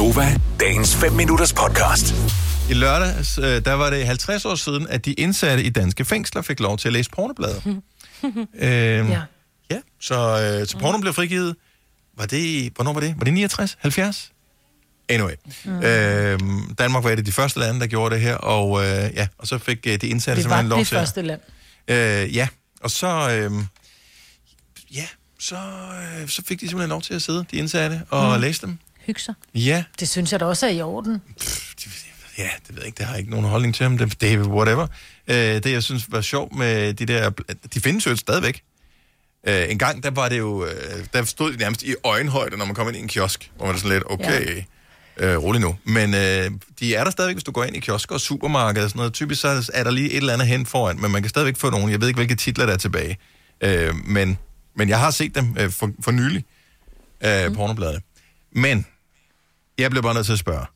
Gonova, dagens 5 minutters podcast. I lørdags, øh, der var det 50 år siden, at de indsatte i danske fængsler fik lov til at læse pornoblader. øhm, ja. ja. Så, øh, så porno blev frigivet. Var det, hvornår var det? Var det 69? 70? Anyway. Mm. Øhm, Danmark var et af de første lande, der gjorde det her, og, øh, ja, og så fik øh, de indsatte Det var simpelthen lov det til at- første land. Øh, ja, og så, øh, ja, så, øh, så fik de simpelthen lov til at sidde, de indsatte, og mm. læse dem. Hygge sig. Ja, Det synes jeg da også er i orden. ja, det ved jeg ikke, det har jeg ikke nogen holdning til, men det, det er whatever. Øh, det, jeg synes var sjovt med de der, de findes jo stadigvæk. Øh, en gang, der var det jo, øh, der stod de nærmest i øjenhøjde, når man kom ind i en kiosk, hvor man er sådan lidt, okay, ja. øh, rolig nu. Men øh, de er der stadigvæk, hvis du går ind i kiosker og supermarkeder og sådan noget. Typisk så er der- er lige et eller andet hen foran, men man kan stadigvæk få nogen. Jeg ved ikke, hvilke titler der er tilbage. Øh, men, men jeg har set dem øh, for, for nylig, øh, mm. pornobladene. Men, jeg bliver bare nødt til at spørge.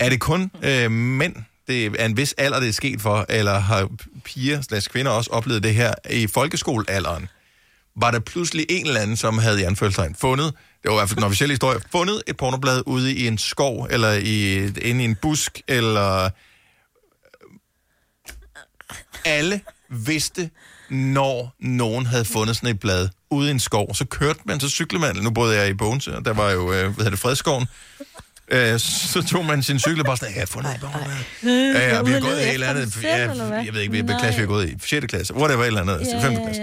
Er det kun øh, mænd, det er en vis alder, det er sket for, eller har piger slags kvinder også oplevet det her i folkeskolealderen? Var der pludselig en eller anden, som havde i anførselstegn fundet, det var i hvert fald den officielle historie, fundet et pornoblad ude i en skov, eller i, inde i en busk, eller... Alle vidste, når nogen havde fundet sådan et blad ude i en skov. Så kørte man, så cyklede man, nu boede jeg i Bogense, og der var jo, øh, hvad hedder det, Fredskoven, Øh, så tog man sin cykel og bare sådan, jeg har fundet et pornoblad. Ja, ja, vi har gået i et eller andet, ja, jeg ved ikke, hvilken klasse vi har gået i, 6. klasse, whatever, et eller andet, altså Ja, 5. ja, klasse.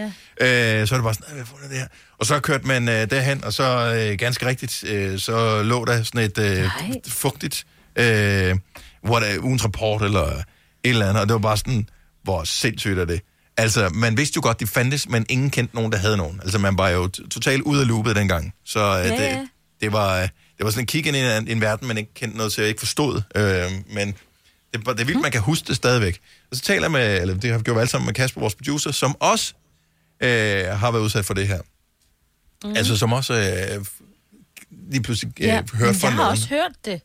Øh, så er det bare sådan, "Ej, jeg har fundet det her. Og så kørte man øh, derhen, og så øh, ganske rigtigt, øh, så lå der sådan et øh, fugtigt, øh, hvor der ugens rapport eller et eller andet, og det var bare sådan, hvor sindssygt er det. Altså, man vidste jo godt, de fandtes, men ingen kendte nogen, der havde nogen. Altså, man var jo totalt ude af loopet dengang. Så øh, Ja, det, ja. det var, øh, det var sådan en kig ind i en, en verden, man ikke kendte noget til, og ikke forstod. Øh, men det, var- det er vildt, man kan huske det stadigvæk. Og så taler jeg med, eller det har vi gjort alle sammen med Kasper, vores producer, som også øh, har været udsat for det her. Mm. Altså, som også øh, lige pludselig øh, Ja, hørt fra jeg har nogen. også hørt det.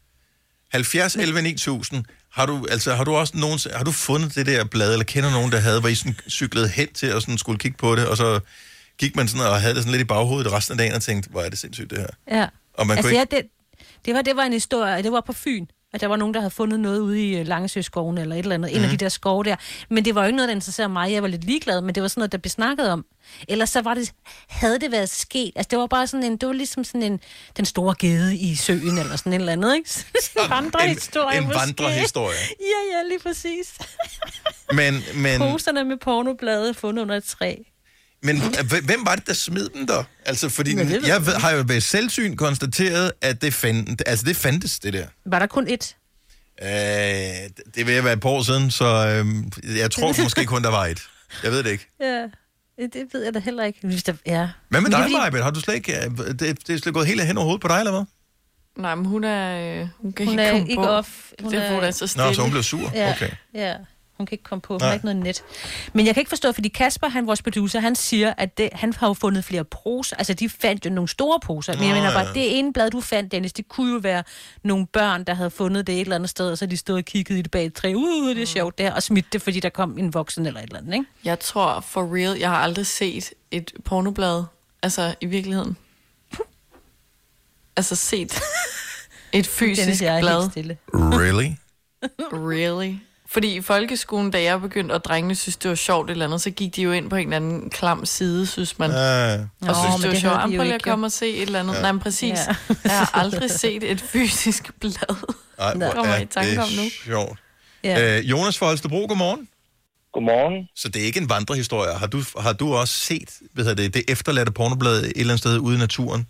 70 11 9000. Har du, altså, har du også nogen, har du fundet det der blad, eller kender nogen, der havde, hvor I sådan cyklede hen til og sådan skulle kigge på det, og så gik man sådan og havde det sådan lidt i baghovedet resten af dagen og tænkte, hvor er det sindssygt det her. Ja. Og man altså, kunne ja, det, det, var, det var en historie, det var på Fyn, at der var nogen, der havde fundet noget ude i øh, Langesøskoven eller et eller andet, mm. en af de der skove der. Men det var jo ikke noget, der interesserede mig. Jeg var lidt ligeglad, men det var sådan noget, der blev snakket om. Ellers så var det, havde det været sket. Altså, det var bare sådan en, det var ligesom sådan en, den store gede i søen, eller sådan et eller andet, ikke? en vandrehistorie En- en vandrehistorie. Ja, ja, lige præcis. Men, men, Poserne med pornoblade fundet under et træ. Men hvem var det, der smed dem der? Altså, fordi Men det jeg ved, har jo ved selvsyn konstateret, at det, fand, altså, det fandtes, det der. Var der kun et? Øh, det vil jeg være et par år siden, så øh, jeg tror måske kun, der var et. Jeg ved det ikke. Ja, det ved jeg da heller ikke. Hvis der, ja. Hvad med Men det er dig, fordi- Majbet? Har du slet ikke... øh, Det, det er slet gået helt hen over hovedet på dig, eller hvad? Nej, men hun er... Øh, hun kan Hun ikke er komme ikke på. off. Hun det er, er- hun er så stille. Nå, så hun blev sur. Ja, Okay. ja. Hun kan ikke komme på. Hun Nej. har ikke noget net. Men jeg kan ikke forstå, fordi Kasper, han, vores producer, han siger, at det, han har jo fundet flere poser. Altså, de fandt jo nogle store poser. Men jeg mener bare, ja. det ene blad, du fandt, Dennis, det kunne jo være nogle børn, der havde fundet det et eller andet sted, og så de stod og kiggede i det bag et træ. Uh, det er sjovt der. Og smidt det, fordi der kom en voksen eller et eller andet, ikke? Jeg tror for real, jeg har aldrig set et pornoblad, altså i virkeligheden. Altså set et fysisk Dennis, jeg er blad. helt stille. Really? Really? Fordi i folkeskolen, da jeg begyndte, og drengene synes, det var sjovt et eller andet, så gik de jo ind på en eller anden klam side, synes man. Uh, og Nå, synes, men det var det sjovt. havde de Jamen, jo prøv lige ikke, at komme og se et eller andet. Ja. Nej, men præcis. Ja. Ja. Jeg har aldrig set et fysisk blad. ej, hvor kommer er jeg i tanke om nu. det sjovt. Ja. Øh, Jonas fra Holstebro, godmorgen. Godmorgen. Så det er ikke en vandrehistorie. Har du, har du også set hvad det, det efterladte pornoblad et eller andet sted ude i naturen?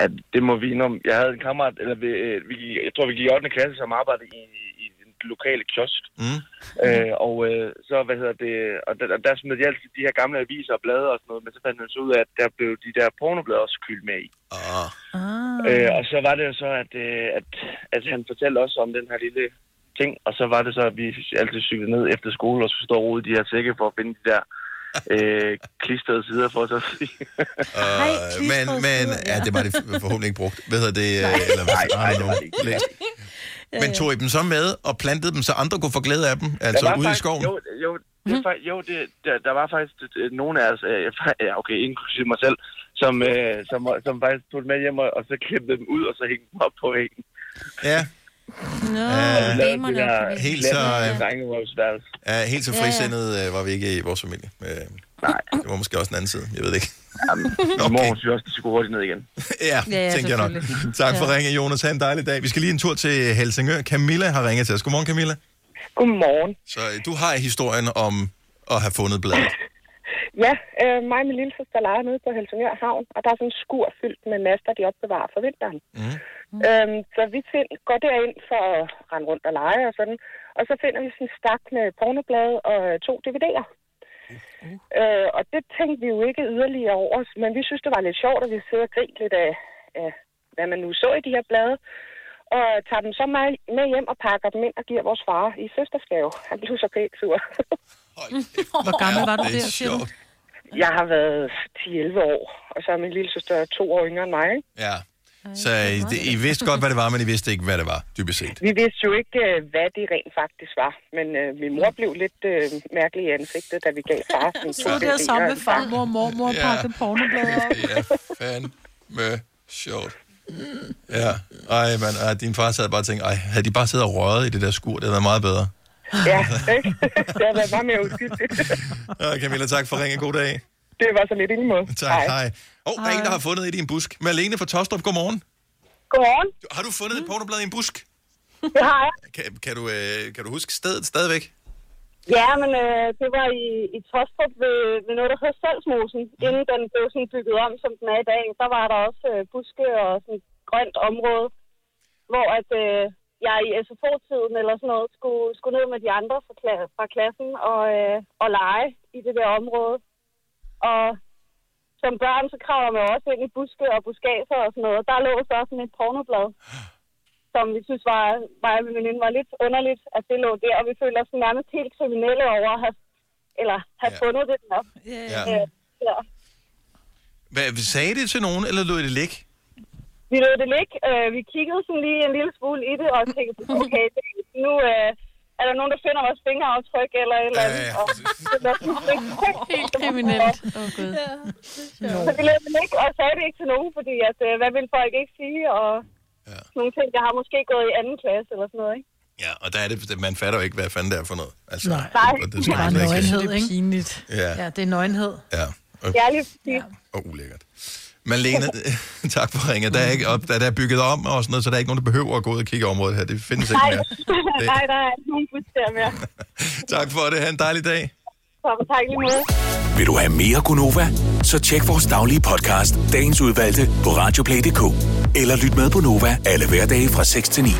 Ja, det må vi indom. Jeg havde en kammerat, eller vi, øh, vi, gik- jeg tror, vi gik i 8. klasse, som arbejdede i, lokale kiosk. Mm. Øh, og øh, så, hvad hedder det, og der, der smed de altid de her gamle aviser og blade og sådan noget, men så fandt han så ud af, at der blev de der pornoblade også kyldt med i. Ah. Ah. Øh, og så var det jo så, at, øh, at, at han fortalte også om den her lille ting, og så var det så, at vi altid cyklede ned efter skole og skulle stå og de her sække for at finde de der øh, klistrede sider for så at sige. Hej, Uh, men, men ja, det var det forhåbentlig ikke brugt. Hvad hedder det? Nej, eller, nej, nej, det var det ikke. Men tog I dem så med og plantede dem, så andre kunne få glæde af dem? Altså Der var ude i faktisk- skoven? Jo, jo, det, mm. jo det, der, der var faktisk øh, nogle af os, øh, ja, okay, inklusive mig selv, som, øh, som, som faktisk tog dem med hjem og, og så klippede dem ud, og så hængte dem op på væggen. Ja, Nå, Ja. Det damerne der og helt så, øh, ja, helt så frisindet øh, var vi ikke i vores familie. Øh, Nej. Det var måske også en anden side, jeg ved det ikke. Jamen, okay. mor, hun synes også, de skulle hurtigt ned igen. Ja, Ja, ja, tænker jeg nok. Tak for Ja. ringe, Jonas. Ha' en dejlig dag. Vi skal lige en tur til Helsingør. Camilla har ringet til os. Godmorgen, Camilla. Godmorgen. Så øh, du har historien om at have fundet bladet. Ja, øh, mig og min lille søster leger nede på Helsingør Havn, og der er sådan en skur fyldt med master, de opbevarer for vinteren. Mm. Øhm, så vi find, går derind for at rende rundt og lege og sådan, og så finder vi sådan en stak med pornoblade og to DVD'er. Øh, og det tænkte vi jo ikke yderligere over, men vi synes, det var lidt sjovt, at vi sidder og griner lidt af, af, hvad man nu så i de her blade. Og tager dem så med, med hjem og pakker dem ind og giver vores far i søstersgave. Han blev så pænt sur. Hvor gammel var du det der, er siger du? Jeg har været 10-11 år, og så er min lille søster to år yngre end mig. Ikke? Ja. Så I, det, I vidste godt, hvad det var, men I vidste ikke, hvad det var, dybest set. Vi vidste jo ikke, øh, hvad det rent faktisk var, men øh, min mor blev lidt øh, mærkelig i ansigtet, da vi gav far sådan to Så der DVD'er sammen med farmor og mormor og Ja. pakke pornoblader op. Det er fandme sjovt. Ja, ej, man, ej, din far sad bare og tænkte, ej, havde de bare siddet og røget i det der skur, det havde været meget bedre. Ja, ikke? det har været meget mere uskyldigt. Ja, Camilla, tak for ringen. God dag. Det var så lidt i lige måde. Tak, hej. Åh, oh, der er en, der har fundet et i en busk. Malene fra Tostrup, godmorgen. Godmorgen. Har du fundet et pornoblad i en busk? Det har jeg. Kan, kan, du, øh, kan du huske stedet stadigvæk? Ja, men øh, det var i, i Tostrup ved, ved noget, der hedder Salsmosen. Mm. Inden den blev sådan bygget om, som den er i dag, der var der også øh, buske og sådan et grønt område, hvor at, øh, jeg i SFO-tiden eller sådan noget skulle, skulle ned med de andre fra, kla- fra klassen og, øh, og lege i det der område. Og som børn, så kravler man også ind i buske og buskager og sådan noget. Der lå så sådan et pornoblad, som vi synes var, mig og min veninde var lidt underligt, at det lå der. Og vi følte os nærmest helt kriminelle over at have, eller have Ja. fundet det der. Ja. Øh, ja. Hvad, sagde det til nogen, eller lå det ligge? Vi lod det ligge. Øh, vi kiggede sådan lige en lille smule i det, og tænkte, okay, det, nu øh, er der nogen, der finder vores fingeraftryk eller et eller andet. Ja, ja. Og det Helt kriminelt. Åh, oh, Gud. Så vi det ligge og sagde det ikke til nogen, fordi at, øh, hvad vil folk ikke sige, og Ja. nogle ting. Jeg har måske gået i anden klasse eller sådan noget, ikke? Ja, og der er det, man fatter jo ikke, hvad fanden det er for noget. Altså, Nej. Det Det skal er bare slet ikke. nøgenhed, Det er ikke? pinligt. Ja, Ja, det er nøgenhed. ja. Og, Ja, lige præcis. og ulækkert. Malene, tak for ringet. Der er, ikke, op, der, der er bygget om og sådan noget, så der er ikke nogen, der behøver at gå ud og kigge området her. Det findes ikke Nej, mere. Det- nej, der er ikke nogen der mere. Tak for det. Ha' en dejlig dag. Tak lige måde. Vil du have mere Gunova? Så tjek vores daglige podcast, dagens udvalgte, på radioplay.dk. Eller lyt med på Nova alle hverdage fra 6 til 9.